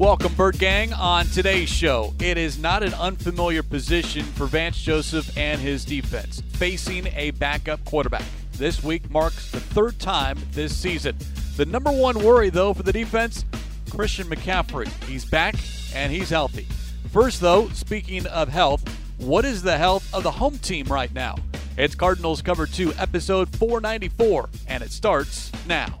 Welcome, Bird Gang. On today's show, it is not an unfamiliar position for Vance Joseph and his defense, facing a backup quarterback. This week marks the third time this season. The number one worry, though, for the defense Christian McCaffrey. He's back and he's healthy. First, though, speaking of health, what is the health of the home team right now? It's Cardinals Cover 2, episode 494, and it starts now.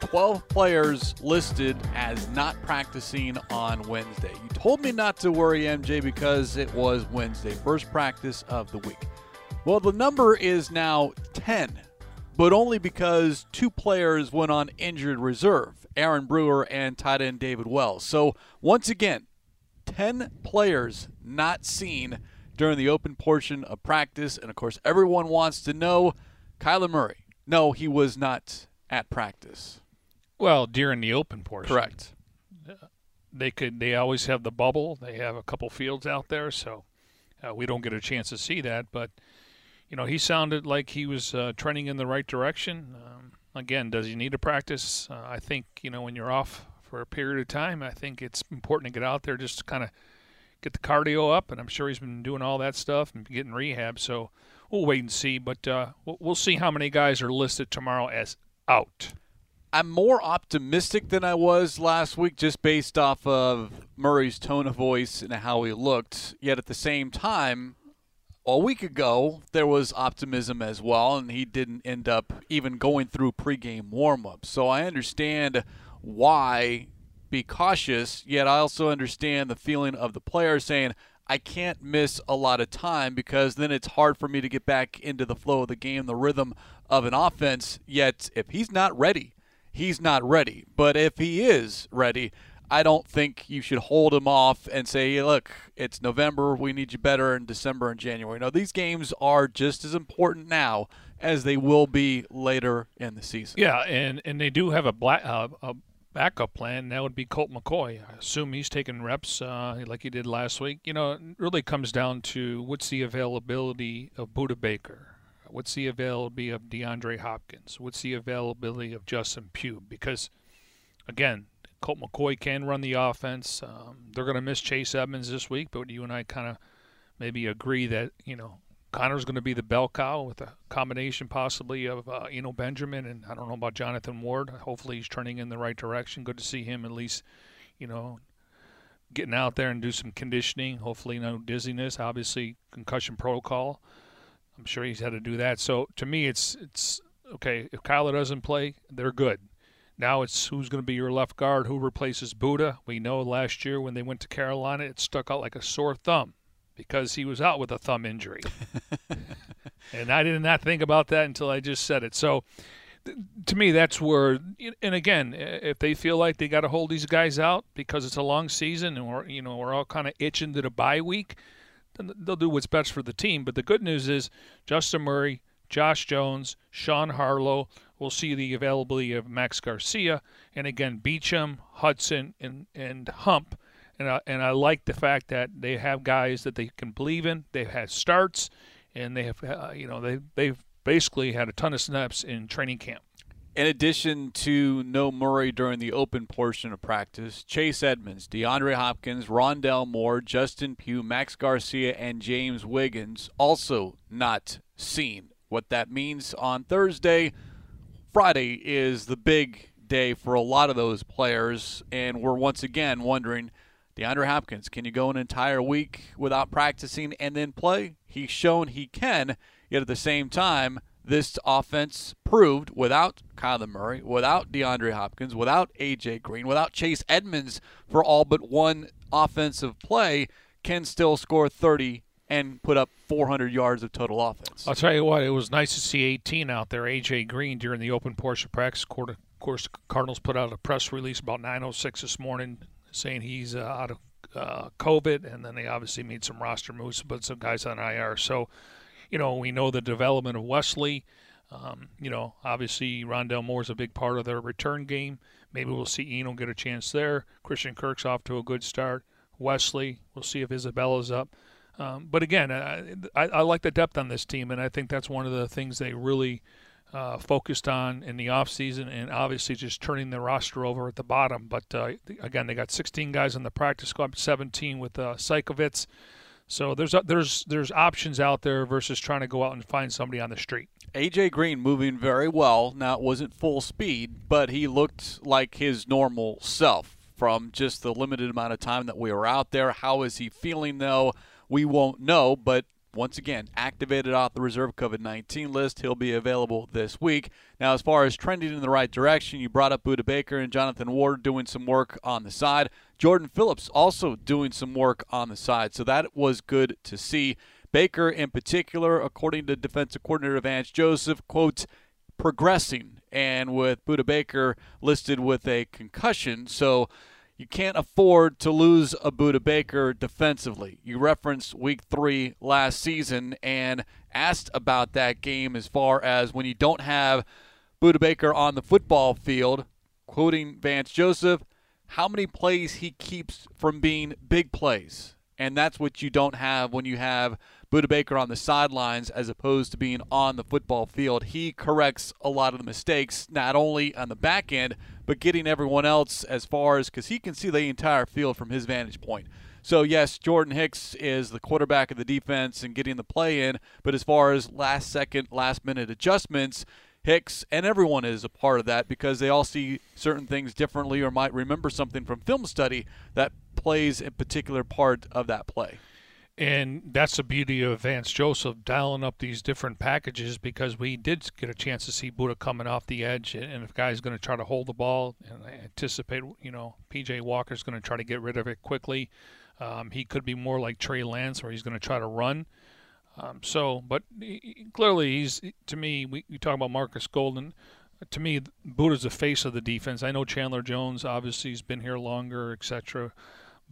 12 players listed as not practicing on Wednesday. You told me not to worry, MJ, because it was Wednesday, first practice of the week. Well, the number is now 10, but only because two players went on injured reserve Aaron Brewer and tight end David Wells. So, once again, 10 players not seen during the open portion of practice. And of course, everyone wants to know Kyler Murray. No, he was not at practice. Well, during the open portion. Correct. They could. They always have the bubble. They have a couple fields out there, so uh, we don't get a chance to see that. But you know, he sounded like he was uh, trending in the right direction. Um, again, does he need to practice? Uh, I think you know when you're off for a period of time, I think it's important to get out there just to kind of get the cardio up. And I'm sure he's been doing all that stuff and getting rehab. So we'll wait and see. But uh, we'll see how many guys are listed tomorrow as out. I'm more optimistic than I was last week just based off of Murray's tone of voice and how he looked. Yet at the same time, a week ago, there was optimism as well, and he didn't end up even going through pregame warmups. So I understand why be cautious, yet I also understand the feeling of the player saying, I can't miss a lot of time because then it's hard for me to get back into the flow of the game, the rhythm of an offense. Yet, if he's not ready, he's not ready. But if he is ready, I don't think you should hold him off and say, hey, look, it's November. We need you better in December and January. No, these games are just as important now as they will be later in the season. Yeah, and, and they do have a, black, uh, a backup plan. That would be Colt McCoy. I assume he's taking reps uh, like he did last week. You know, it really comes down to what's the availability of Budda Baker What's the availability of DeAndre Hopkins? What's the availability of Justin Pugh? Because, again, Colt McCoy can run the offense. Um, they're going to miss Chase Edmonds this week, but you and I kind of maybe agree that, you know, Connor's going to be the bell cow with a combination possibly of, uh, Benjamin and I don't know about Jonathan Ward. Hopefully he's turning in the right direction. Good to see him at least, you know, getting out there and do some conditioning. Hopefully no dizziness. Obviously concussion protocol. I'm sure he's had to do that. So to me, it's it's okay. If Kyler doesn't play, they're good. Now it's who's going to be your left guard, who replaces Budda. We know last year when they went to Carolina, it stuck out like a sore thumb because he was out with a thumb injury. and I did not think about that until I just said it. So to me, that's where, and again, if they feel like they got to hold these guys out because it's a long season and we're, you know, we're all kind of itching to the bye week, they'll do what's best for the team. But the good news is Justin Murray, Josh Jones, Sean Harlow. We'll see the availability of Max Garcia, and again Beachum, Hudson, and and Hump. And I, and I like the fact that they have guys that they can believe in. They've had starts, and they have uh, you know they they've basically had a ton of snaps in training camp. In addition to no Murray during the open portion of practice, Chase Edmonds, DeAndre Hopkins, Rondale Moore, Justin Pugh, Max Garcia, and James Wiggins also not seen. What that means on Thursday, Friday is the big day for a lot of those players, and we're once again wondering DeAndre Hopkins, can you go an entire week without practicing and then play? He's shown he can, yet at the same time, this offense proved without Kyler Murray, without DeAndre Hopkins, without A.J. Green, without Chase Edmonds for all but one offensive play, can still score 30 and put up 400 yards of total offense. I'll tell you what, it was nice to see 18 out there, A.J. Green, during the open portion of practice, Of course, Cardinals put out a press release about 9:06 this morning saying he's uh, out of uh, COVID, and then they obviously made some roster moves, put some guys on IR. So, you know, we know the development of Wesley. Um, you know, obviously Rondale Moore is a big part of their return game. Maybe we'll see Eno get a chance there. Christian Kirk's off to a good start. Wesley, we'll see if Isabella's up. Um, but again, I, I, I, like the depth on this team, and I think that's one of the things they really uh, focused on in the offseason and obviously just turning the roster over at the bottom. But uh, again, they got 16 guys on the practice squad, 17 with uh, Psychovitz. So there's uh, there's there's options out there versus trying to go out and find somebody on the street. AJ Green moving very well. Now it wasn't full speed, but he looked like his normal self from just the limited amount of time that we were out there. How is he feeling though? We won't know, but once again, activated off the reserve COVID 19 list. He'll be available this week. Now, as far as trending in the right direction, you brought up Budda Baker and Jonathan Ward doing some work on the side. Jordan Phillips also doing some work on the side. So that was good to see. Baker, in particular, according to defensive coordinator Vance Joseph, quote, progressing. And with Budda Baker listed with a concussion. So, you can't afford to lose a Budda Baker defensively. You referenced week three last season and asked about that game as far as when you don't have Budda Baker on the football field, quoting Vance Joseph, how many plays he keeps from being big plays. And that's what you don't have when you have Budda Baker on the sidelines as opposed to being on the football field. He corrects a lot of the mistakes, not only on the back end, but getting everyone else as far as because he can see the entire field from his vantage point. So, yes, Jordan Hicks is the quarterback of the defense and getting the play in, but as far as last second, last minute adjustments, Hicks and everyone is a part of that because they all see certain things differently or might remember something from film study that plays a particular part of that play. And that's the beauty of Vance Joseph dialing up these different packages because we did get a chance to see Budda coming off the edge. And if guy's going to try to hold the ball and anticipate, you know, PJ Walker's going to try to get rid of it quickly. Um, he could be more like Trey Lance where he's going to try to run. Um, so, but he, clearly he's, to me, we, we talk about Markus Golden. To me, Budda's the face of the defense. I know Chandler Jones obviously has been here longer, etc.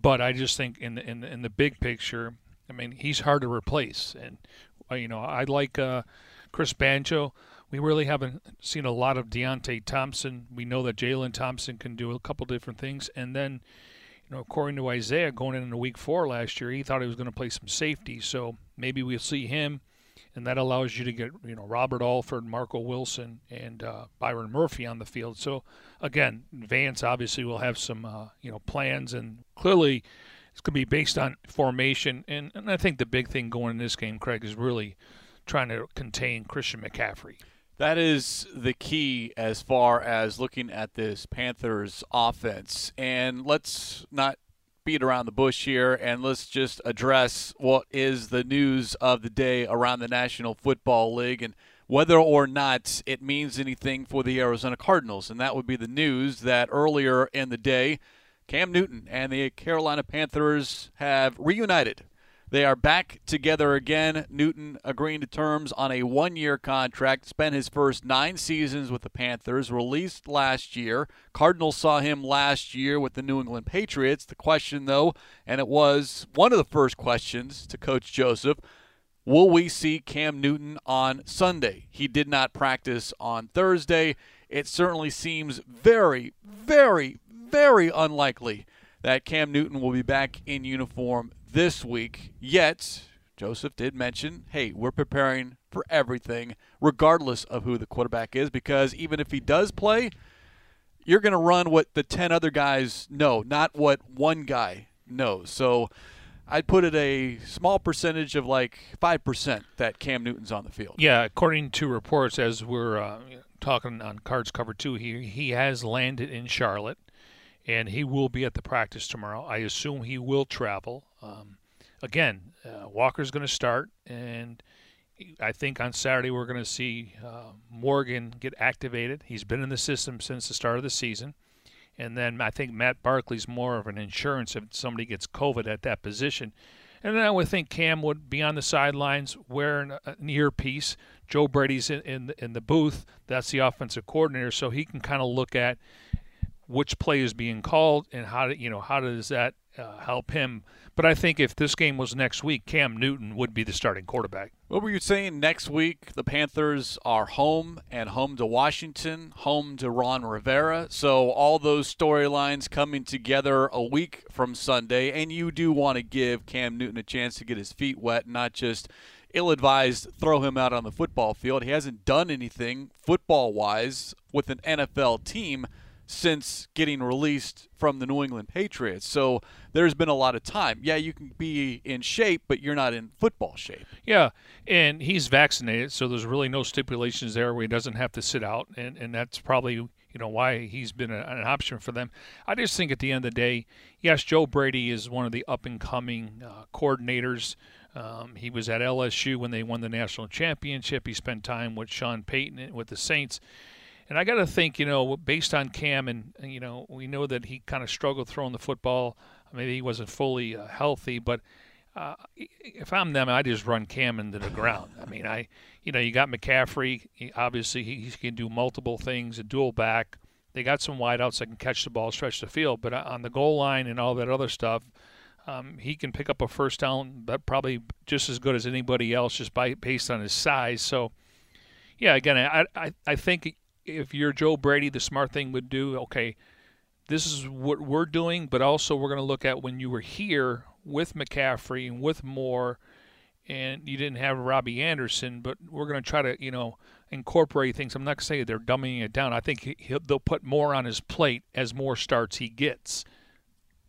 But I just think in the, in the, in the big picture, I mean, he's hard to replace. And, uh, you know, I like uh, Chris Banjo. We really haven't seen a lot of Deionte Thompson. We know that Jalen Thompson can do a couple different things. And then, you know, according to Isaiah, going into week four last year, he thought he was going to play some safety. So maybe we'll see him. And that allows you to get, you know, Robert Alford, Marco Wilson, and uh, Byron Murphy on the field. So, again, Vance obviously will have some, uh, you know, plans. And clearly, it's going to be based on formation. And, and I think the big thing going in this game, Craig, is really trying to contain Christian McCaffrey. That is the key as far as looking at this Panthers offense. And let's not beat around the bush here and let's just address what is the news of the day around the National Football League and whether or not it means anything for the Arizona Cardinals. And that would be the news that earlier in the day, Cam Newton and the Carolina Panthers have reunited. They are back together again. Newton agreeing to terms on a one year contract, spent his first nine seasons with the Panthers, released last year. Cardinals saw him last year with the New England Patriots. The question, though, and it was one of the first questions to Coach Joseph will we see Cam Newton on Sunday? He did not practice on Thursday. It certainly seems very, very, very unlikely that Cam Newton will be back in uniform this week. Yet, Joseph did mention, hey, we're preparing for everything, regardless of who the quarterback is, because even if he does play, you're going to run what the 10 other guys know, not what one guy knows. So I'd put it a small percentage of like 5% that Cam Newton's on the field. Yeah, according to reports, as we're uh, talking on Cards Cover 2, he, he has landed in Charlotte and he will be at the practice tomorrow. I assume he will travel. Um, again, uh, Walker's going to start, and I think on Saturday we're going to see uh, Morgan get activated. He's been in the system since the start of the season. And then I think Matt Barkley's more of an insurance if somebody gets COVID at that position. And then I would think Cam would be on the sidelines wearing an earpiece, Joe Brady's in in, in the booth. That's the offensive coordinator, so he can kind of look at which play is being called and how to, you know how does that uh, help him. But I think if this game was next week, Cam Newton would be the starting quarterback. What were you saying? Next week, the Panthers are home and home to Washington, home to Ron Rivera. So all those storylines coming together a week from Sunday, and you do want to give Cam Newton a chance to get his feet wet, not just ill-advised throw him out on the football field. He hasn't done anything football-wise with an NFL team since getting released from the New England Patriots. So there's been a lot of time. Yeah, you can be in shape, but you're not in football shape. Yeah, and he's vaccinated, so there's really no stipulations there where he doesn't have to sit out, and, and that's probably you know why he's been a, an option for them. I just think at the end of the day, yes, Joe Brady is one of the up and coming uh, coordinators. Um, he was at LSU when they won the national championship. He spent time with Sean Payton with the Saints. And I got to think, you know, based on Cam, and you know, we know that he kind of struggled throwing the football. Maybe he wasn't fully uh, healthy, but uh, if I'm them, I just run Cam into the ground. I mean, I, you know, you got McCaffrey. He, obviously, he, he can do multiple things, a dual back. They got some wideouts that can catch the ball, stretch the field, but uh, on the goal line and all that other stuff, um, he can pick up a first down, but probably just as good as anybody else, just by based on his size. So, yeah, again, I I, I think if you're Joe Brady, the smart thing would do, okay, this is what we're doing, but also we're going to look at when you were here with McCaffrey and with Moore, and you didn't have Robbie Anderson, but we're going to try to, you know, incorporate things. I'm not going to say they're dumbing it down. I think they'll put more on his plate as more starts he gets.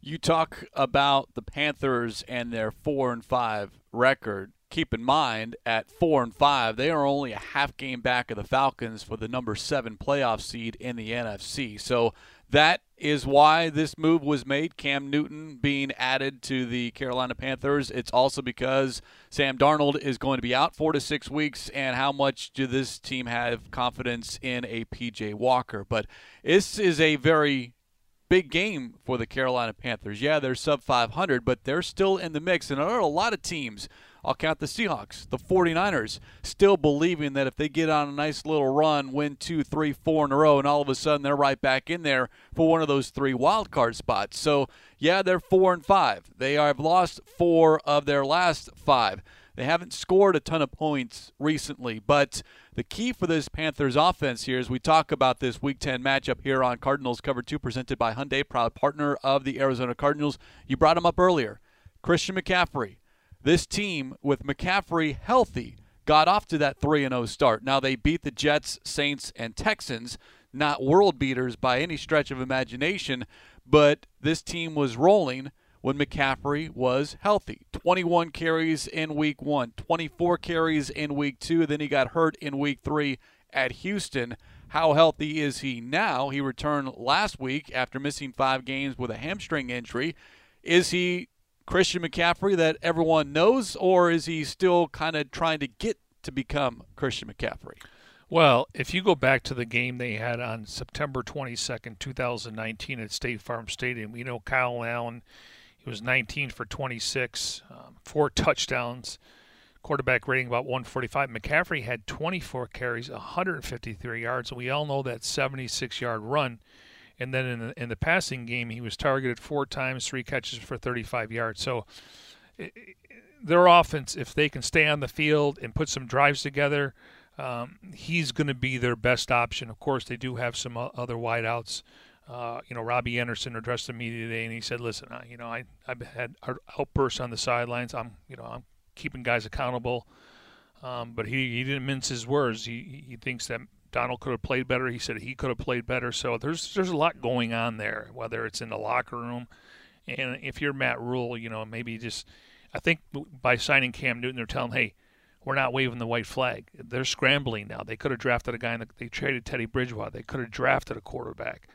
You talk about the Panthers and their four and five record keep in mind at four and five, they are only a half game back of the Falcons for the number seven playoff seed in the NFC. So that is why this move was made. Cam Newton being added to the Carolina Panthers. It's also because Sam Darnold is going to be out four to six weeks. And how much do this team have confidence in a PJ Walker? But this is a very big game for the Carolina Panthers. Yeah, they're sub 500, but they're still in the mix. And there are a lot of teams I'll count the Seahawks, the 49ers, still believing that if they get on a nice little run, win two, three, four in a row, and all of a sudden they're right back in there for one of those three wild card spots. So, yeah, they're four and five. They have lost four of their last five. They haven't scored a ton of points recently, but the key for this Panthers offense here is we talk about this Week 10 matchup here on Cardinals Cover 2 presented by Hyundai, proud partner of the Arizona Cardinals. You brought him up earlier. Christian McCaffrey, this team with McCaffrey healthy got off to that 3 0 start. Now they beat the Jets, Saints, and Texans, not world beaters by any stretch of imagination, but this team was rolling when McCaffrey was healthy. 21 carries in week 1, 24 carries in week 2, then he got hurt in week 3 at Houston. How healthy is he now? He returned last week after missing 5 games with a hamstring injury. Is he Christian McCaffrey that everyone knows, or is he still kind of trying to get to become Christian McCaffrey? Well, if you go back to the game they had on September 22nd, 2019 at State Farm Stadium, you know Kyle Allen, he was 19 for 26, um, four touchdowns, quarterback rating about 145. McCaffrey had 24 carries, 153 yards, and we all know that 76 yard run and then in the, in the passing game, he was targeted four times, three catches for 35 yards. So their offense, if they can stay on the field and put some drives together, um, he's going to be their best option. Of course, they do have some other wideouts. Uh, you know, Robbie Anderson addressed the media today, and he said, "Listen, I, you know, I I've had outbursts on the sidelines. I'm, you know, I'm keeping guys accountable." Um, but he, he didn't mince his words. He he thinks that Darnold could have played better. He said he could have played better. So there's there's a lot going on there, whether it's in the locker room, and if you're Matt Rhule, you know maybe just I think by signing Cam Newton, they're telling, hey, we're not waving the white flag. They're scrambling now. They could have drafted a guy, and they traded Teddy Bridgewater. They could have drafted a quarterback.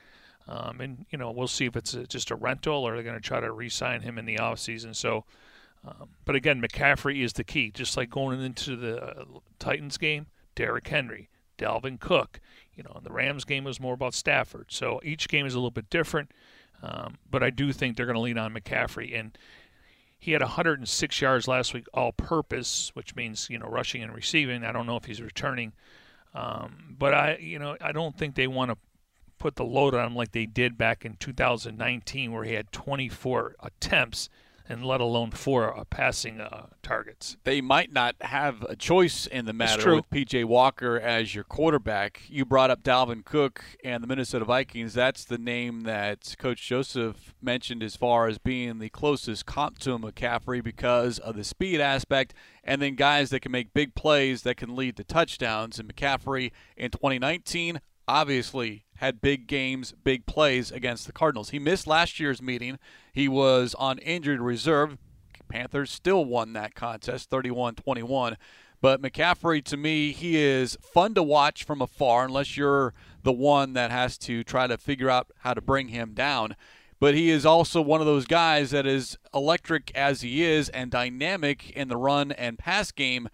Um, and you know we'll see if it's a, just a rental or they're going to try to re-sign him in the offseason. So, um, but again, McCaffrey is the key. Just like going into the uh, Titans game, Derrick Henry, Dalvin Cook. You know, and the Rams game was more about Stafford. So each game is a little bit different. Um, but I do think they're going to lean on McCaffrey. And He had 106 yards last week, all-purpose, which means you know rushing and receiving. I don't know if he's returning, um, but I you know I don't think they want to put the load on him like they did back in 2019, where he had 24 attempts and let alone four uh, passing uh, targets. They might not have a choice in the matter with PJ Walker as your quarterback. You brought up Dalvin Cook and the Minnesota Vikings. That's the name that Coach Joseph mentioned as far as being the closest comp to McCaffrey because of the speed aspect, and then guys that can make big plays that can lead to touchdowns. And McCaffrey in 2019 obviously had big games, big plays against the Cardinals. He missed last year's meeting. He was on injured reserve. Panthers still won that contest 31 21. But McCaffrey, to me, he is fun to watch from afar, unless you're the one that has to try to figure out how to bring him down. But he is also one of those guys that is electric as he is and dynamic in the run and pass game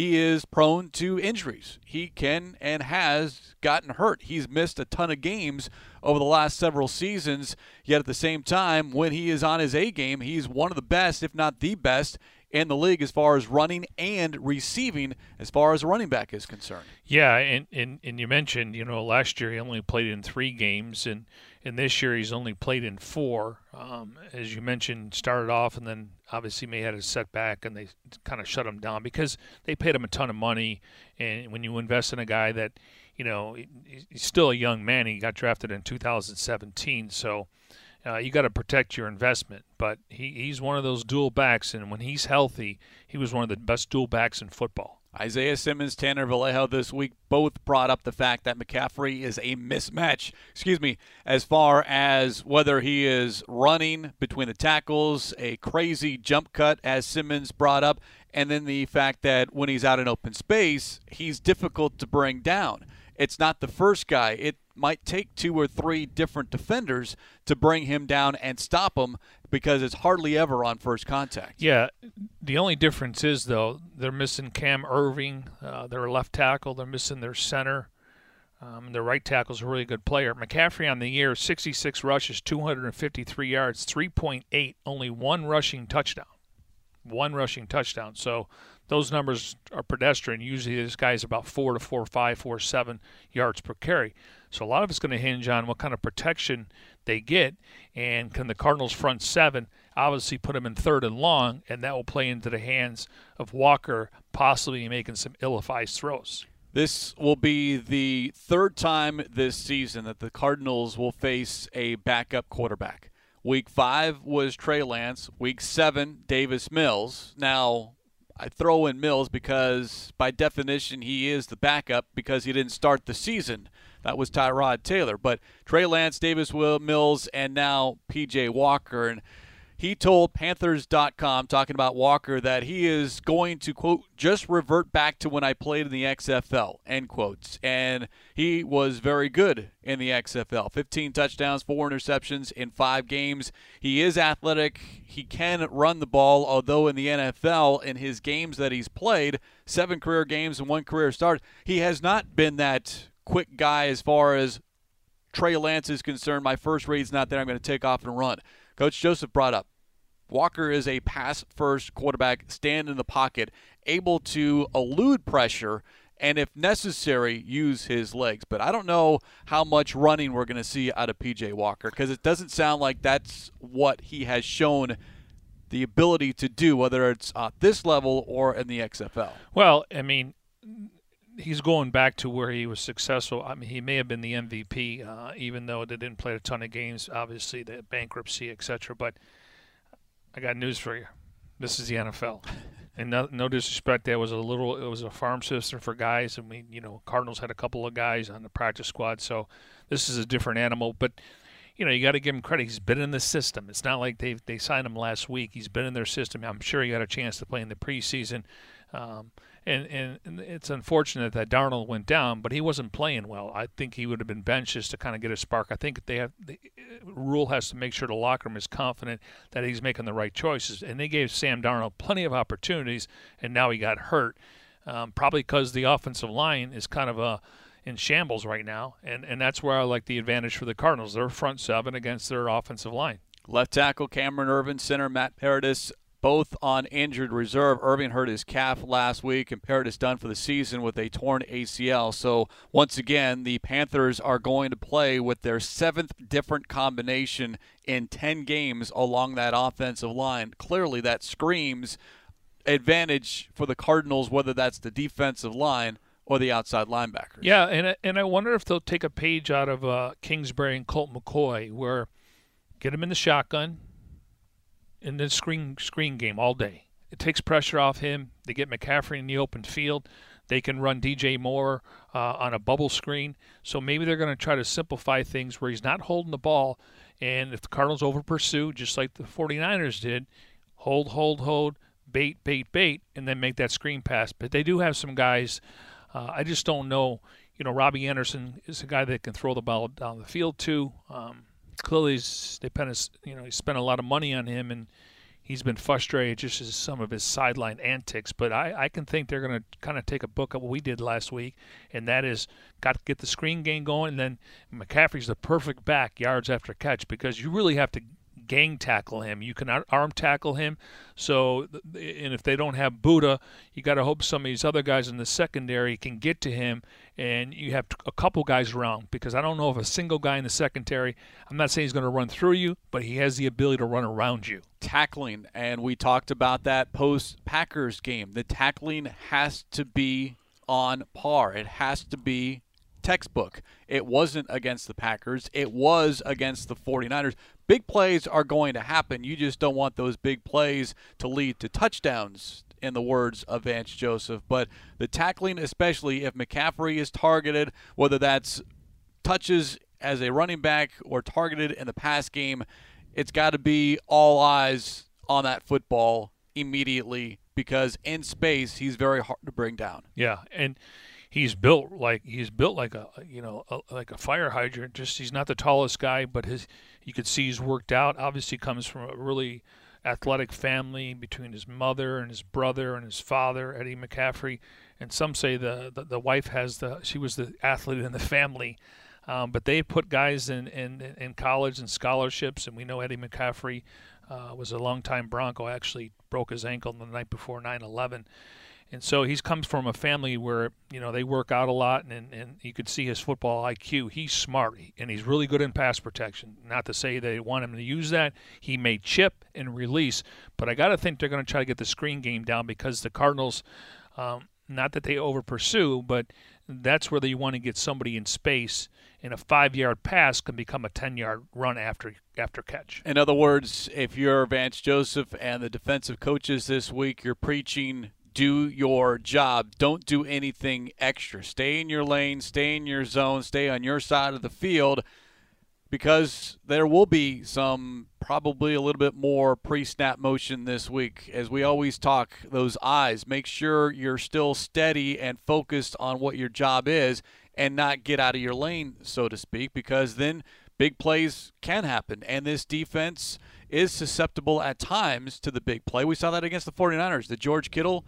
he is prone to injuries. He can and has gotten hurt. He's missed a ton of games over the last several seasons, yet at the same time, when he is on his A game, he's one of the best, if not the best, in the league as far as running and receiving as far as a running back is concerned. Yeah, and, and, and you mentioned, you know, last year he only played in three games, and, and this year he's only played in four. Um, as you mentioned, started off and then obviously may had a setback, and they kind of shut him down because they paid him a ton of money. And when you invest in a guy that, you know, he's still a young man, he got drafted in 2017, so – uh, you got to protect your investment. But he, he's one of those dual backs, and when he's healthy, he was one of the best dual backs in football. Isaiah Simmons, Tanner Vallejo this week both brought up the fact that McCaffrey is a mismatch, excuse me, as far as whether he is running between the tackles, a crazy jump cut, as Simmons brought up, and then the fact that when he's out in open space, he's difficult to bring down. It's not the first guy. It might take two or three different defenders to bring him down and stop him because it's hardly ever on first contact. Yeah, the only difference is though they're missing Cam Erving, uh, their left tackle. They're missing their center. Um, their right tackle is a really good player. McCaffrey on the year, 66 rushes, 253 yards, 3.8, only one rushing touchdown. One rushing touchdown. So those numbers are pedestrian. Usually this guy's about four to four, five, four, seven yards per carry. So a lot of it's going to hinge on what kind of protection they get, and can the Cardinals' front seven obviously put them in third and long, and that will play into the hands of Walker possibly making some ill-advised throws. This will be the third time this season that the Cardinals will face a backup quarterback. Week five was Trey Lance. Week seven, Davis Mills. Now, I throw in Mills because, by definition, he is the backup because he didn't start the season. That was Tyrod Taylor. But Trey Lance, Davis Mills, and now P.J. Walker. And he told Panthers.com, talking about Walker, that he is going to, quote, just revert back to when I played in the XFL, end quotes. And he was very good in the XFL 15 touchdowns, four interceptions in five games. He is athletic. He can run the ball, although in the NFL, in his games that he's played, seven career games and one career start, he has not been that quick guy as far as Trey Lance is concerned. My first read's not there. I'm going to take off and run. Coach Joseph brought up Walker is a pass first quarterback, stand in the pocket, able to elude pressure, and if necessary, use his legs. But I don't know how much running we're going to see out of PJ Walker because it doesn't sound like that's what he has shown the ability to do, whether it's at this level or in the XFL. Well, I mean, he's going back to where he was successful. I mean, he may have been the MVP, uh, even though they didn't play a ton of games. Obviously, the bankruptcy, etc. But I got news for you. This is the NFL, and no, no, disrespect. That was a little. It was a farm system for guys, and we, you know, Cardinals had a couple of guys on the practice squad. So this is a different animal, but. You know, you got to give him credit. He's been in the system. It's not like they they signed him last week. He's been in their system. I'm sure he got a chance to play in the preseason. Um, and, and it's unfortunate that Darnold went down, but he wasn't playing well. I think he would have been benched just to kind of get a spark. I think they have the Rhule has to make sure the locker room is confident that he's making the right choices, and they gave Sam Darnold plenty of opportunities, and now he got hurt, um, probably because the offensive line is kind of a uh, in shambles right now, and and that's where I like the advantage for the Cardinals. Their front seven against their offensive line. Left tackle Cameron Erving, center Matt Paradis, both on injured reserve. Erving hurt his calf last week, and Paradis done for the season with a torn ACL. So, once again, the Panthers are going to play with their seventh different combination in 10 games along that offensive line. Clearly, that screams advantage for the Cardinals, whether that's the defensive line or the outside linebackers. Yeah, and and I wonder if they'll take a page out of uh, Kingsbury and Colt McCoy, where get him in the shotgun, in the screen screen game all day. It takes pressure off him. They get McCaffrey in the open field. They can run DJ Moore uh, on a bubble screen. So maybe they're going to try to simplify things where he's not holding the ball. And if the Cardinals over pursue, just like the 49ers did, hold, hold, hold, bait, bait, bait, and then make that screen pass. But they do have some guys. Uh, I just don't know. You know, Robbie Anderson is a guy that can throw the ball down the field too. Um, clearly, they spent you know he spent a lot of money on him, and he's been frustrated just as some of his sideline antics. But I, I can think they're going to kind of take a book of what we did last week, and that is got to get the screen game going. And then McCaffrey's the perfect back yards after catch because you really have to gang tackle him. You can arm tackle him. So, and if they don't have Budda, you got to hope some of these other guys in the secondary can get to him, and you have a couple guys around because I don't know if a single guy in the secondary. I'm not saying he's going to run through you, but he has the ability to run around you. Tackling, and we talked about that post Packers game. The tackling has to be on par. It has to be textbook. It wasn't against the Packers, it was against the 49ers. Big plays are going to happen. You just don't want those big plays to lead to touchdowns, in the words of Vance Joseph. But the tackling, especially if McCaffrey is targeted, whether that's touches as a running back or targeted in the pass game, it's got to be all eyes on that football immediately because in space he's very hard to bring down. Yeah, and he's built like he's built like a you know a, like a fire hydrant. Just he's not the tallest guy, but his you could see he's worked out. Obviously, comes from a really athletic family between his mother and his brother and his father, Eddie McCaffrey. And some say the the, the wife has the she was the athlete in the family. Um, but they put guys in, in, in college and scholarships, and we know Eddie McCaffrey uh, was a longtime Bronco. Actually, broke his ankle the night before 9/11, and so he comes from a family where you know they work out a lot, and, and you could see his football IQ. He's smart, and he's really good in pass protection. Not to say they want him to use that. He may chip and release, but I got to think they're going to try to get the screen game down because the Cardinals, um, not that they over pursue, but that's where they want to get somebody in space. And a five-yard pass can become a ten-yard run after after catch. In other words, if you're Vance Joseph and the defensive coaches this week, you're preaching do your job. Don't do anything extra. Stay in your lane, stay in your zone, stay on your side of the field because there will be some probably a little bit more pre snap motion this week. As we always talk, those eyes, make sure you're still steady and focused on what your job is and not get out of your lane, so to speak, because then big plays can happen. And this defense is susceptible at times to the big play. We saw that against the 49ers. The George Kittle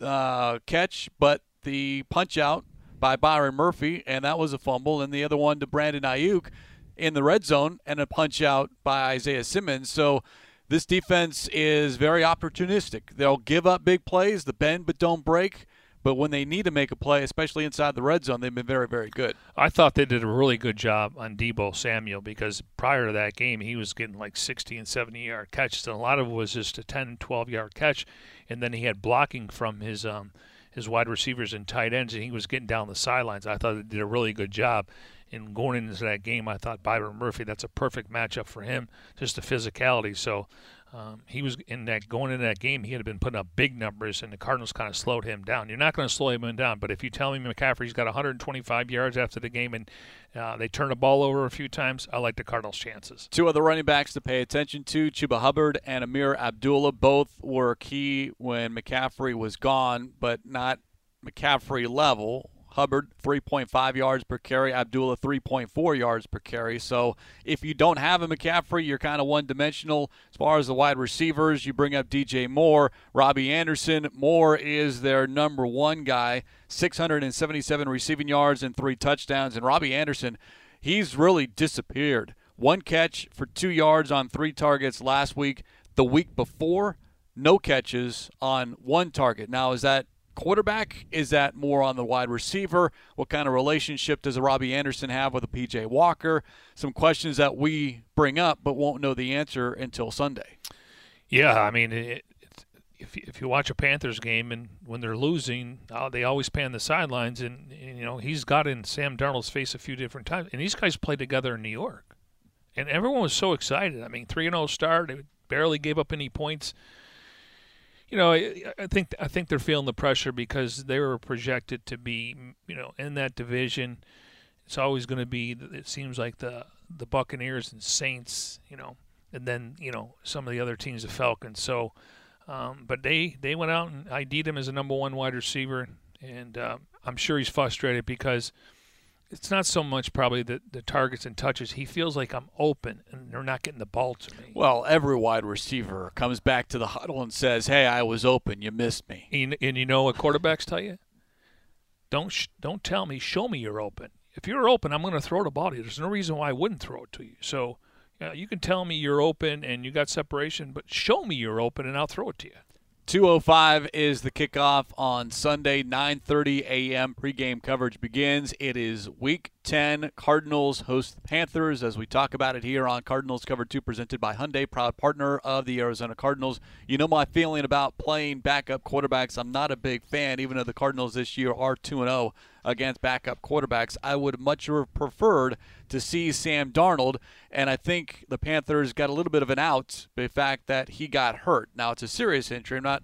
uh, catch, but the punch out by Byron Murphy, and that was a fumble, and the other one to Brandon Aiyuk in the red zone, and a punch out by Isaiah Simmons. So this defense is very opportunistic. They'll give up big plays, the bend but don't break. But when they need to make a play, especially inside the red zone, they've been very, very good. I thought they did a really good job on Deebo Samuel because prior to that game, he was getting like 60 and 70 yard catches, and a lot of it was just a 10 12 yard catch, and then he had blocking from his um, his wide receivers and tight ends, and he was getting down the sidelines. I thought they did a really good job. And going into that game, I thought Byron Murphy, that's a perfect matchup for him, just the physicality. So um, he was in that going into that game. He had been putting up big numbers, and the Cardinals kind of slowed him down. You're not going to slow him down, but if you tell me McCaffrey's got 125 yards after the game and uh, they turn the ball over a few times, I like the Cardinals' chances. Two other running backs to pay attention to: Chuba Hubbard and Ameer Abdullah. Both were key when McCaffrey was gone, but not McCaffrey level. Hubbard 3.5 yards per carry, Abdullah 3.4 yards per carry. So if you don't have a McCaffrey, you're kind of one dimensional. As far as the wide receivers, you bring up DJ Moore, Robbie Anderson. Moore is their number one guy, 677 receiving yards and three touchdowns. And Robbie Anderson, he's really disappeared. One catch for two yards on three targets last week. The week before, no catches on one target. Now, is that quarterback? Is that more on the wide receiver? What kind of relationship does Robbie Anderson have with a PJ Walker? Some questions that we bring up but won't know the answer until Sunday. Yeah, I mean, it, if if you watch a Panthers game and when they're losing, uh, they always pan the sidelines, and, and, you know he's got in Sam Darnold's face a few different times, and these guys played together in New York, and everyone was so excited. I mean, three and zero start, they barely gave up any points. You know, I, I think I think they're feeling the pressure because they were projected to be, you know, in that division. It's always going to be. It seems like the the Buccaneers and Saints, you know, and then you know some of the other teams, the Falcons. So um, but they, they went out and ID'd him as a number one wide receiver, and uh, I'm sure he's frustrated because it's not so much probably the, the targets and touches. He feels like I'm open and they're not getting the ball to me. Well, every wide receiver comes back to the huddle and says, "Hey, I was open. You missed me." And, and you know what quarterbacks tell you? Don't sh- don't tell me. Show me you're open. If you're open, I'm going to throw the ball to you. There's no reason why I wouldn't throw it to you. So you, you can tell me you're open and you got separation, but show me you're open and I'll throw it to you. 205 is the kickoff on Sunday, 9:30 a.m. pregame coverage begins. It is week 10. Cardinals host the Panthers as we talk about it here on Cardinals Cover 2 presented by Hyundai, proud partner of the Arizona Cardinals. You know my feeling about playing backup quarterbacks. I'm not a big fan even though the Cardinals this year are 2 and 0 against backup quarterbacks. I would much have preferred to see Sam Darnold, and I think the Panthers got a little bit of an out by the fact that he got hurt. Now it's a serious injury. I'm not.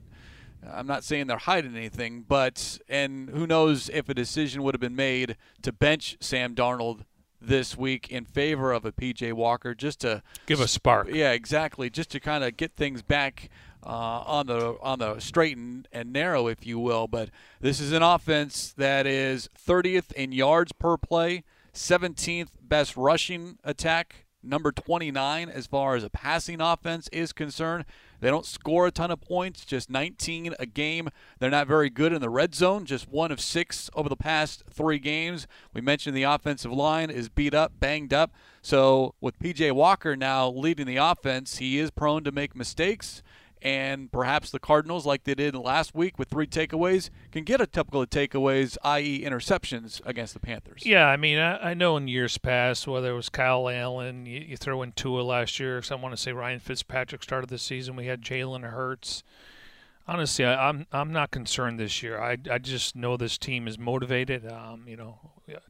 I'm not saying they're hiding anything, but and who knows if a decision would have been made to bench Sam Darnold this week in favor of a PJ Walker just to give a spark. Yeah, exactly. Just to kind of get things back uh, on the on the straight and, and narrow, if you will. But this is an offense that is 30th in yards per play, 17th best rushing attack, number 29 as far as a passing offense is concerned. They don't score a ton of points, just 19 a game. They're not very good in the red zone, just one of six over the past three games. We mentioned the offensive line is beat up, banged up. So with PJ Walker now leading the offense, he is prone to make mistakes and perhaps the Cardinals, like they did last week with three takeaways, can get a couple of takeaways, i.e., interceptions against the Panthers. Yeah, I mean, I, I know in years past, whether it was Kyle Allen, you, you throw in Tua last year, I want to say Ryan Fitzpatrick started the season. We had Jalen Hurts honestly, I, am I'm, I'm not concerned this year. I, I just know this team is motivated. Um, you know,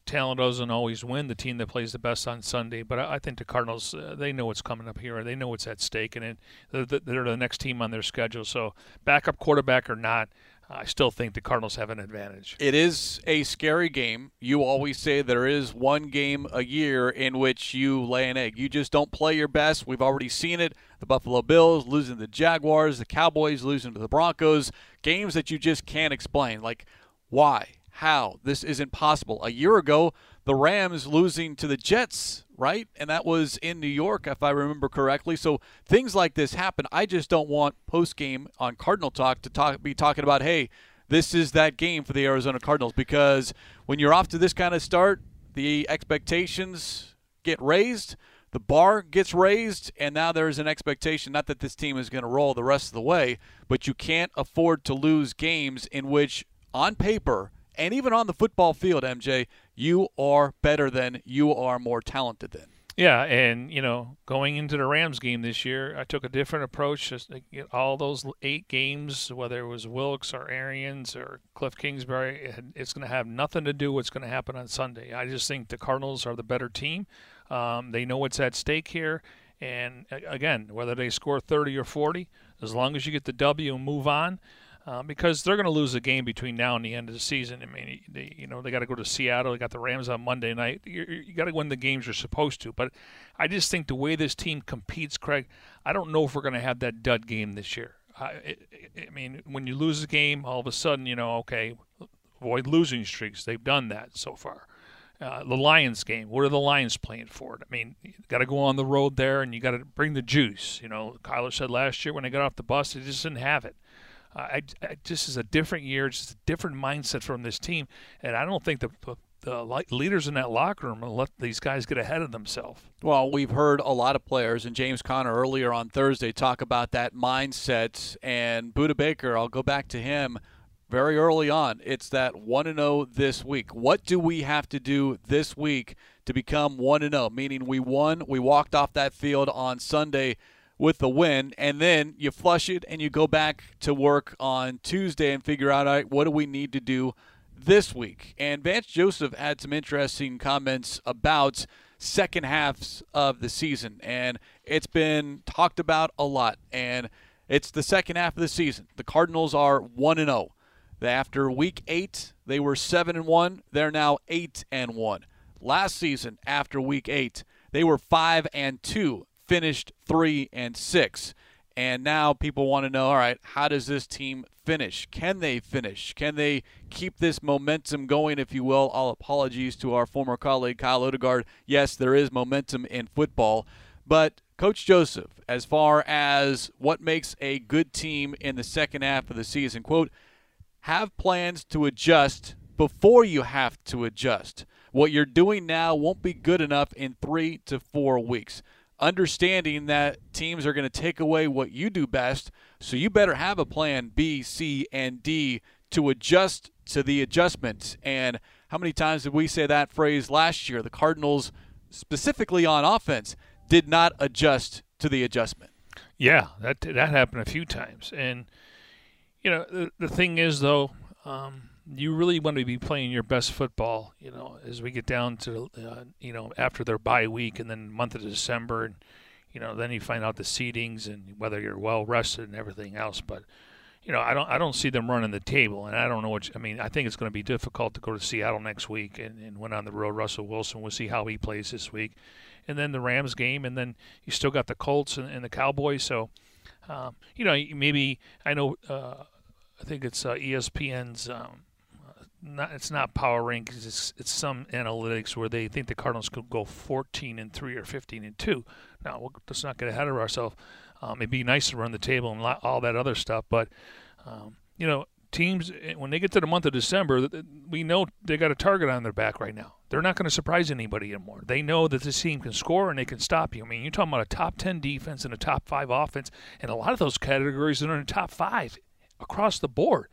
talent doesn't always win. The team that plays the best on Sunday, but I, I think the Cardinals uh, they know what's coming up here. They know what's at stake, and it, they're, they're the next team on their schedule. So, backup quarterback or not, I still think the Cardinals have an advantage. It is a scary game. You always say there is one game a year in which you lay an egg. You just don't play your best. We've already seen it. The Buffalo Bills losing to the Jaguars, the Cowboys losing to the Broncos. Games that you just can't explain. Like, why? How? This isn't possible. A year ago, the Rams losing to the Jets, right? And that was in New York, if I remember correctly. So things like this happen. I just don't want post game on Cardinal Talk to talk be talking about, hey, this is that game for the Arizona Cardinals because when you're off to this kind of start, the expectations get raised, the bar gets raised, and now there's an expectation not that this team is going to roll the rest of the way, but you can't afford to lose games in which on paper and even on the football field, MJ, you are better than, you are more talented than. Yeah, and you know, going into the Rams game this year, I took a different approach. Just all those eight games, whether it was Wilks or Arians or Cliff Kingsbury, it's going to have nothing to do with what's going to happen on Sunday. I just think the Cardinals are the better team. Um, they know what's at stake here, and again, whether they score 30 or 40, as long as you get the W and move on, uh, because they're going to lose a game between now and the end of the season. I mean, they, you know, they got to go to Seattle. They got the Rams on Monday night. You, you got to win the games you're supposed to. But I just think the way this team competes, Craig, I don't know if we're going to have that dud game this year. I, I mean, when you lose a game, all of a sudden, you know, okay, avoid losing streaks. They've done that so far. Uh, the Lions game. What are the Lions playing for? I mean, you got to go on the road there, and you got to bring the juice. You know, Kyler said last year when they got off the bus, they just didn't have it. I, I, this is a different year, just a different mindset from this team, and I don't think the, the leaders in that locker room and let these guys get ahead of themselves. Well, we've heard a lot of players, and James Conner earlier on Thursday talk about that mindset. And Budda Baker, I'll go back to him very early on. It's that 1 0 this week. What do we have to do this week to become 1 0? Meaning we won, we walked off that field on Sunday with the win, and then you flush it and you go back to work on Tuesday and figure out, what do we need to do this week? And Vance Joseph had some interesting comments about second halves of the season, and it's been talked about a lot. And it's the second half of the season. The Cardinals are 1 and 0. After week eight, they were seven and one. They're now eight and one. Last season, after week eight, they were five and two, finished three and six. And now people want to know, all right, how does this team finish? Can they finish? Can they keep this momentum going, if you will? All apologies to our former colleague Kyle Odegard. Yes, there is momentum in football, but Coach Joseph, as far as what makes a good team in the second half of the season, quote, have plans to adjust before you have to adjust. What you're doing now won't be good enough in three to four weeks. Understanding that teams are going to take away what you do best, so you better have a plan B, C, and D to adjust to the adjustment. And how many times did we say that phrase last year? The Cardinals, specifically on offense, did not adjust to the adjustment. Yeah, that that happened a few times, and you know, the, the thing is though, um, you really want to be playing your best football. You know, as we get down to uh, you know after their bye week and then month of December, and you know then you find out the seedings and whether you're well rested and everything else. But you know, I don't I don't see them running the table, and I don't know what I mean. I think it's going to be difficult to go to Seattle next week and, and win on the road. Russell Wilson, we'll see how he plays this week, and then the Rams game, and then you still got the Colts and, and the Cowboys. So, um, you know, maybe I know. Uh, I think it's uh, ESPN's. Um, not, it's not power rankings. It's it's some analytics where they think the Cardinals could go 14 and three or 15 and two. Now we'll, let's not get ahead of ourselves. Um, it'd be nice to run the table and all that other stuff, but um, you know, teams eh, when they get to the month of December, we know they got a target on their back right now. They're not going to surprise anybody anymore. They know that this team can score and they can stop you. I mean, you're talking about a top 10 defense and a top five offense, and a lot of those categories are in the top five across the board.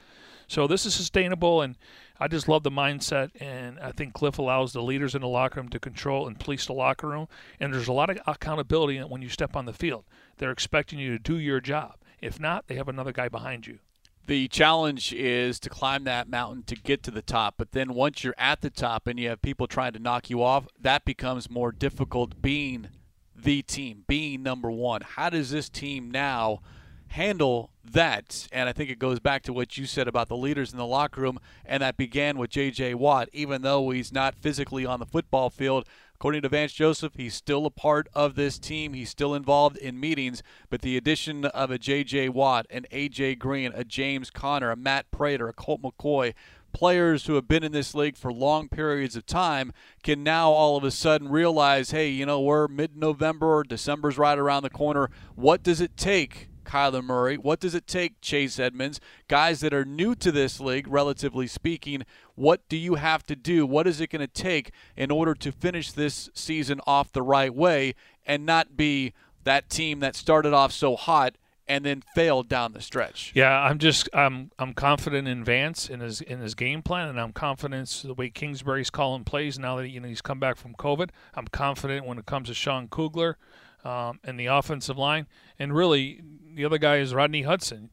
So this is sustainable, and I just love the mindset. And I think Cliff allows the leaders in the locker room to control and police the locker room. And there's a lot of accountability when you step on the field. They're expecting you to do your job. If not, they have another guy behind you. The challenge is to climb that mountain to get to the top. But then once you're at the top and you have people trying to knock you off, that becomes more difficult being the team, being number one. How does this team now – handle that. And I think it goes back to what you said about the leaders in the locker room, and that began with J.J. Watt. Even though he's not physically on the football field, according to Vance Joseph, he's still a part of this team. He's still involved in meetings. But the addition of a J.J. Watt, an A.J. Green, a James Conner, a Matt Prater, a Colt McCoy, players who have been in this league for long periods of time can now all of a sudden realize, hey, you know, we're mid November, December's right around the corner. What does it take Kyler Murray? What does it take, Chase Edmonds? Guys that are new to this league, relatively speaking, what do you have to do? What is it going to take in order to finish this season off the right way and not be that team that started off so hot and then failed down the stretch. Yeah, I'm just I'm I'm confident in Vance in his in his game plan, and I'm confident the way Kingsbury's calling plays now that you know he's come back from COVID. I'm confident when it comes to Sean Kugler um, and the offensive line, and really the other guy is Rodney Hudson.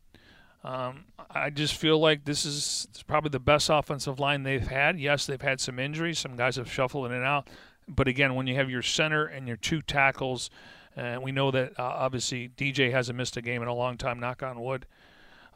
Um, I just feel like this is probably the best offensive line they've had. Yes, they've had some injuries. Some guys have shuffled in and out. But again, when you have your center and your two tackles, and uh, we know that uh, obviously DJ hasn't missed a game in a long time, knock on wood.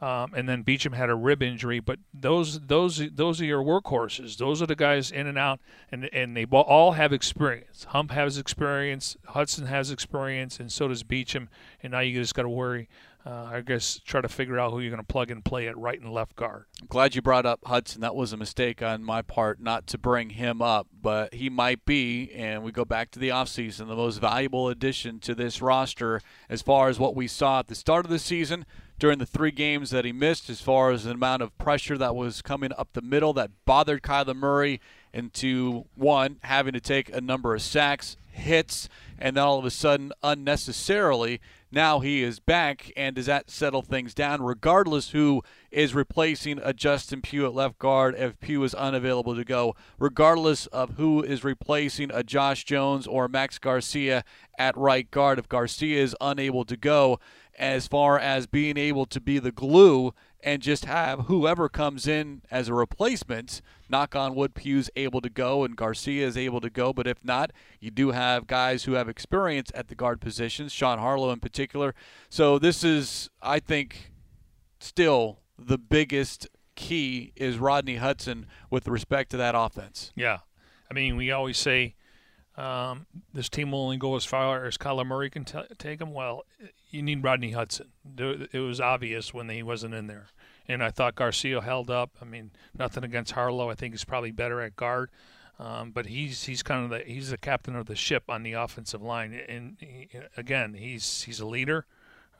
Um, and then Beachum had a rib injury, but those those those are your workhorses. Those are the guys in and out, and and they all have experience. Hump has experience, Hudson has experience, and so does Beachum. And now you just got to worry. Uh, I guess try to figure out who you're going to plug and play at right and left guard. I'm glad you brought up Hudson. That was a mistake on my part not to bring him up, but he might be, and we go back to the offseason, the most valuable addition to this roster as far as what we saw at the start of the season during the three games that he missed, as far as the amount of pressure that was coming up the middle that bothered Kyler Murray, into one having to take a number of sacks, hits, and then all of a sudden unnecessarily now he is back, and does that settle things down, regardless who is replacing a Justin Pugh at left guard if Pugh is unavailable to go, regardless of who is replacing a Josh Jones or Max Garcia at right guard if Garcia is unable to go, as far as being able to be the glue and just have whoever comes in as a replacement. Knock on wood, Pugh's able to go and Garcia is able to go. But if not, you do have guys who have experience at the guard positions, Sean Harlow in particular. So this is, I think, still the biggest key is Rodney Hudson with respect to that offense. Yeah. I mean, we always say um, this team will only go as far as Kyler Murray can t- take them. Well, you need Rodney Hudson. It was obvious when he wasn't in there. And I thought Garcia held up. I mean, nothing against Harlow. I think he's probably better at guard. Um, but he's he's kind of the he's the captain of the ship on the offensive line. And he, again, he's he's a leader.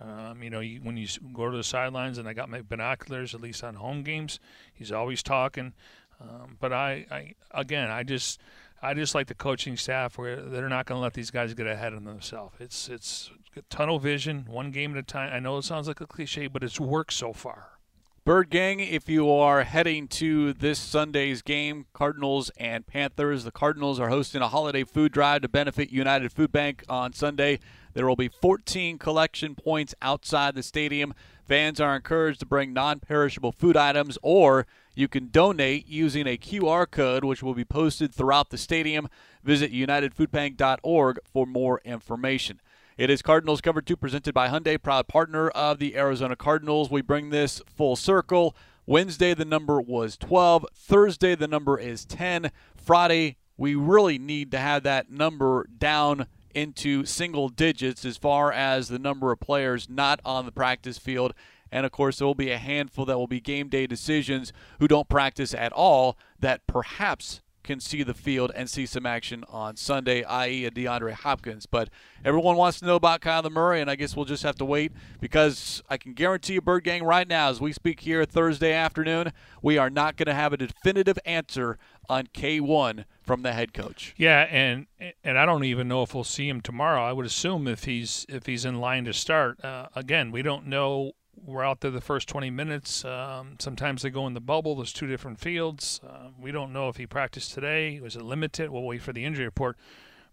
Um, you know, you, when you go to the sidelines, and I got my binoculars, at least on home games, he's always talking. Um, but I, I, again, I just, I just like the coaching staff where they're not going to let these guys get ahead of themselves. It's, it's tunnel vision, one game at a time. I know it sounds like a cliche, but it's worked so far. Bird Gang, if you are heading to this Sunday's game, Cardinals and Panthers, the Cardinals are hosting a holiday food drive to benefit United Food Bank on Sunday. There will be 14 collection points outside the stadium. Fans are encouraged to bring non perishable food items, or you can donate using a QR code, which will be posted throughout the stadium. Visit UnitedFoodBank.org for more information. It is Cardinals Cover 2 presented by Hyundai, proud partner of the Arizona Cardinals. We bring this full circle. Wednesday, the number was 12. Thursday, the number is 10. Friday, we really need to have that number down into single digits as far as the number of players not on the practice field. And of course, there will be a handful that will be game day decisions who don't practice at all that perhaps can see the field and see some action on Sunday, i.e., a DeAndre Hopkins. But everyone wants to know about Kyler Murray, and I guess we'll just have to wait because I can guarantee you, Bird Gang, right now, as we speak here Thursday afternoon, we are not going to have a definitive answer on K1 from the head coach. Yeah, and and I don't even know if we'll see him tomorrow. I would assume if he's if he's in line to start. Uh, again, we don't know we're out there the first 20 minutes. Um, sometimes they go in the bubble. There's two different fields. Uh, we don't know if he practiced today. Was it limited? We'll wait for the injury report.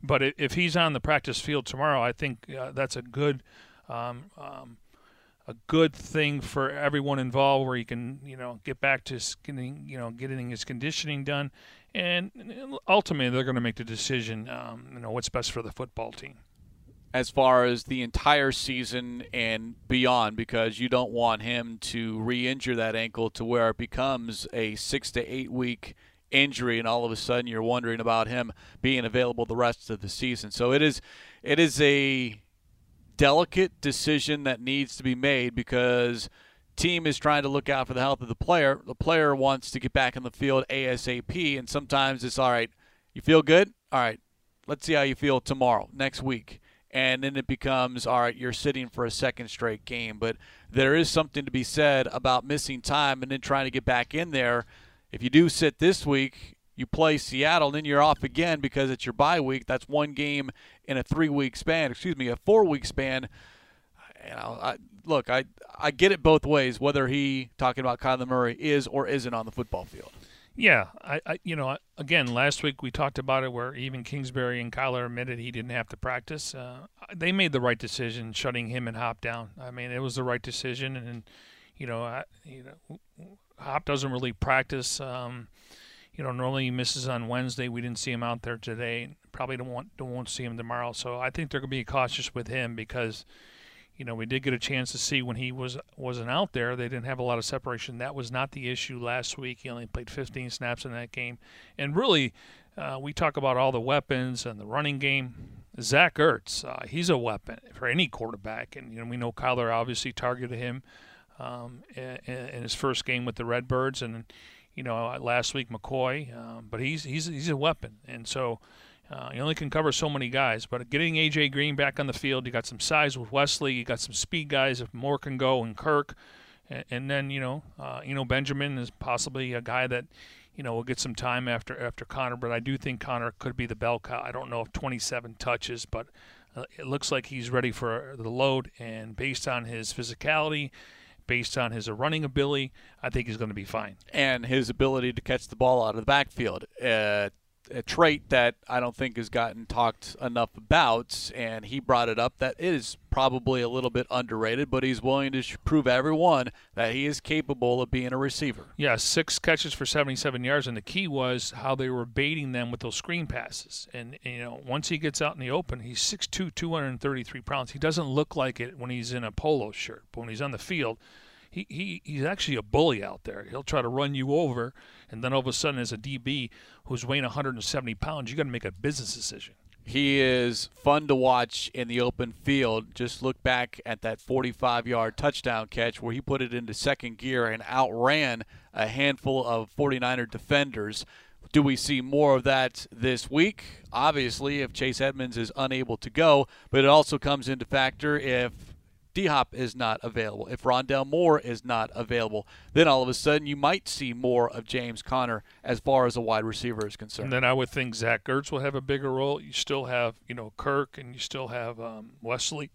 But if he's on the practice field tomorrow, I think uh, that's a good, um, um, a good thing for everyone involved, where he can, you know, get back to getting, you know, getting his conditioning done, and ultimately they're going to make the decision, um, you know, what's best for the football team as far as the entire season and beyond because you don't want him to re-injure that ankle to where it becomes a six to eight week injury and all of a sudden you're wondering about him being available the rest of the season. So it is it is a delicate decision that needs to be made because team is trying to look out for the health of the player. The player wants to get back in the field asap and sometimes it's all right you feel good? All right let's see how you feel tomorrow next week and then it becomes all right you're sitting for a second straight game. But there is something to be said about missing time and then trying to get back in there. If you do sit this week you play Seattle then you're off again because it's your bye week. That's one game in a 3 week span excuse me a 4 week span know I, look I I get it both ways whether he talking about Kyler Murray is or isn't on the football field yeah, I, I, you know, again, last week we talked about it where even Kingsbury and Kyler admitted he didn't have to practice. Uh, they made the right decision shutting him and Hop down. I mean, it was the right decision, and you know, I, you know, Hop doesn't really practice. Um, you know, normally he misses on Wednesday. We didn't see him out there today. Probably don't want don't won't see him tomorrow. So I think they're gonna be cautious with him because you know, we did get a chance to see when he was wasn't out there. They didn't have a lot of separation. That was not the issue last week. He only played 15 snaps in that game, and really, uh, we talk about all the weapons and the running game. Zach Ertz, uh, he's a weapon for any quarterback, and you know we know Kyler obviously targeted him um, in, in, his first game with the Redbirds, and you know last week McCoy, um, but he's he's he's a weapon, and so uh, you only can cover so many guys, but getting AJ Green back on the field, you got some size with Wesley, you got some speed guys if Moore can go, and Kirk, and, and then you know, uh, you know Benjamin is possibly a guy that, you know, we'll get some time after after Conner, but I do think Conner could be the bell cow. I don't know if 27 touches, but uh, it looks like he's ready for the load, and based on his physicality, based on his running ability, I think he's going to be fine. And his ability to catch the ball out of the backfield. Uh, a trait that I don't think has gotten talked enough about, and he brought it up that it is probably a little bit underrated, but he's willing to prove everyone that he is capable of being a receiver. Yeah, six catches for 77 yards, and the key was how they were baiting them with those screen passes. And, you know, once he gets out in the open, he's 6'2", 233 pounds. He doesn't look like it when he's in a polo shirt, but when he's on the field – he, he he's actually a bully out there. He'll try to run you over, and then all of a sudden, as a DB who's weighing 170 pounds, you got to make a business decision. He is fun to watch in the open field. Just look back at that 45 yard touchdown catch where he put it into second gear and outran a handful of 49er defenders. Do we see more of that this week? Obviously, if Chase Edmonds is unable to go, but it also comes into factor if D Hop is not available, if Rondale Moore is not available, then all of a sudden you might see more of James Conner as far as a wide receiver is concerned. And then I would think Zach Ertz will have a bigger role. You still have, you know, Kirk and you still have um, Wesley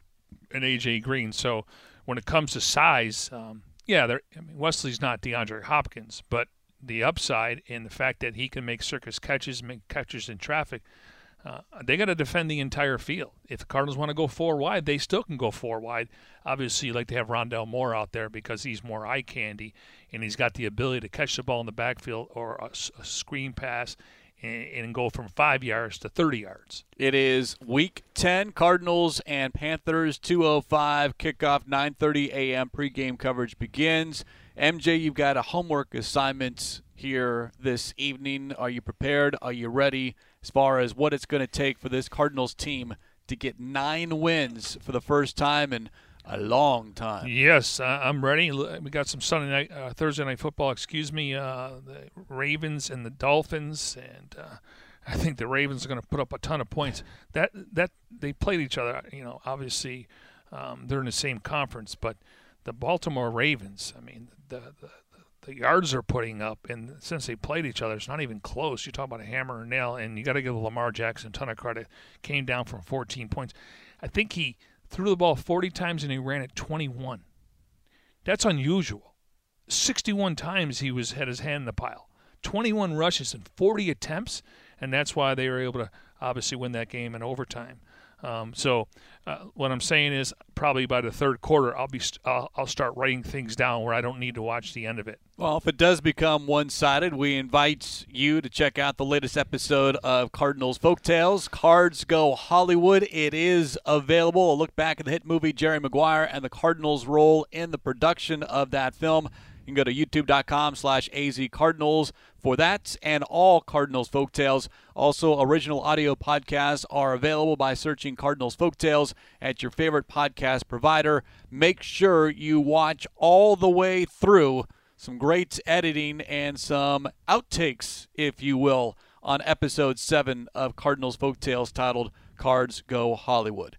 and AJ Green. So when it comes to size, um, yeah, I mean, Wesley's not DeAndre Hopkins, but the upside in the fact that he can make circus catches, make catches in traffic – uh, they got to defend the entire field. If the Cardinals want to go four wide, they still can go four wide. Obviously, you like to have Rondale Moore out there because he's more eye candy and he's got the ability to catch the ball in the backfield or a, a screen pass and, and, go from five yards to 30 yards. It is Week 10, Cardinals and Panthers, 2:05 kickoff, 9:30 a.m. pregame coverage begins. MJ, you've got a homework assignment here this evening. Are you prepared? Are you ready? as far as what it's going to take for this Cardinals team to get nine wins for the first time in a long time. Yes, I'm ready. We got some Sunday night, uh, Thursday night football. Excuse me, uh, the Ravens and the Dolphins, and uh, I think the Ravens are going to put up a ton of points. That that they played each other. You know, obviously um, they're in the same conference, but the Baltimore Ravens. I mean, the, the the yards they're putting up, and since they played each other, it's not even close. You talk about a hammer and nail, and you got to give Lamar Jackson a ton of credit. Came down from 14 points. I think he threw the ball 40 times and he ran it 21. That's unusual. 61 times he was had his hand in the pile. 21 rushes and 40 attempts, and that's why they were able to obviously win that game in overtime. Um, so uh, what I'm saying is probably by the third quarter I'll be st- I'll, I'll start writing things down where I don't need to watch the end of it. Well, if it does become one-sided, we invite you to check out the latest episode of Cardinals Folktales. Cards Go Hollywood. It is available. A look back at the hit movie Jerry Maguire and the Cardinals' role in the production of that film. You can go to youtube.com slash azcardinals for that and all Cardinals Folktales. Also, original audio podcasts are available by searching Cardinals Folktales at your favorite podcast provider. Make sure you watch all the way through. Some great editing and some outtakes, if you will, on episode 7 of Cardinals Folktales titled Cards Go Hollywood.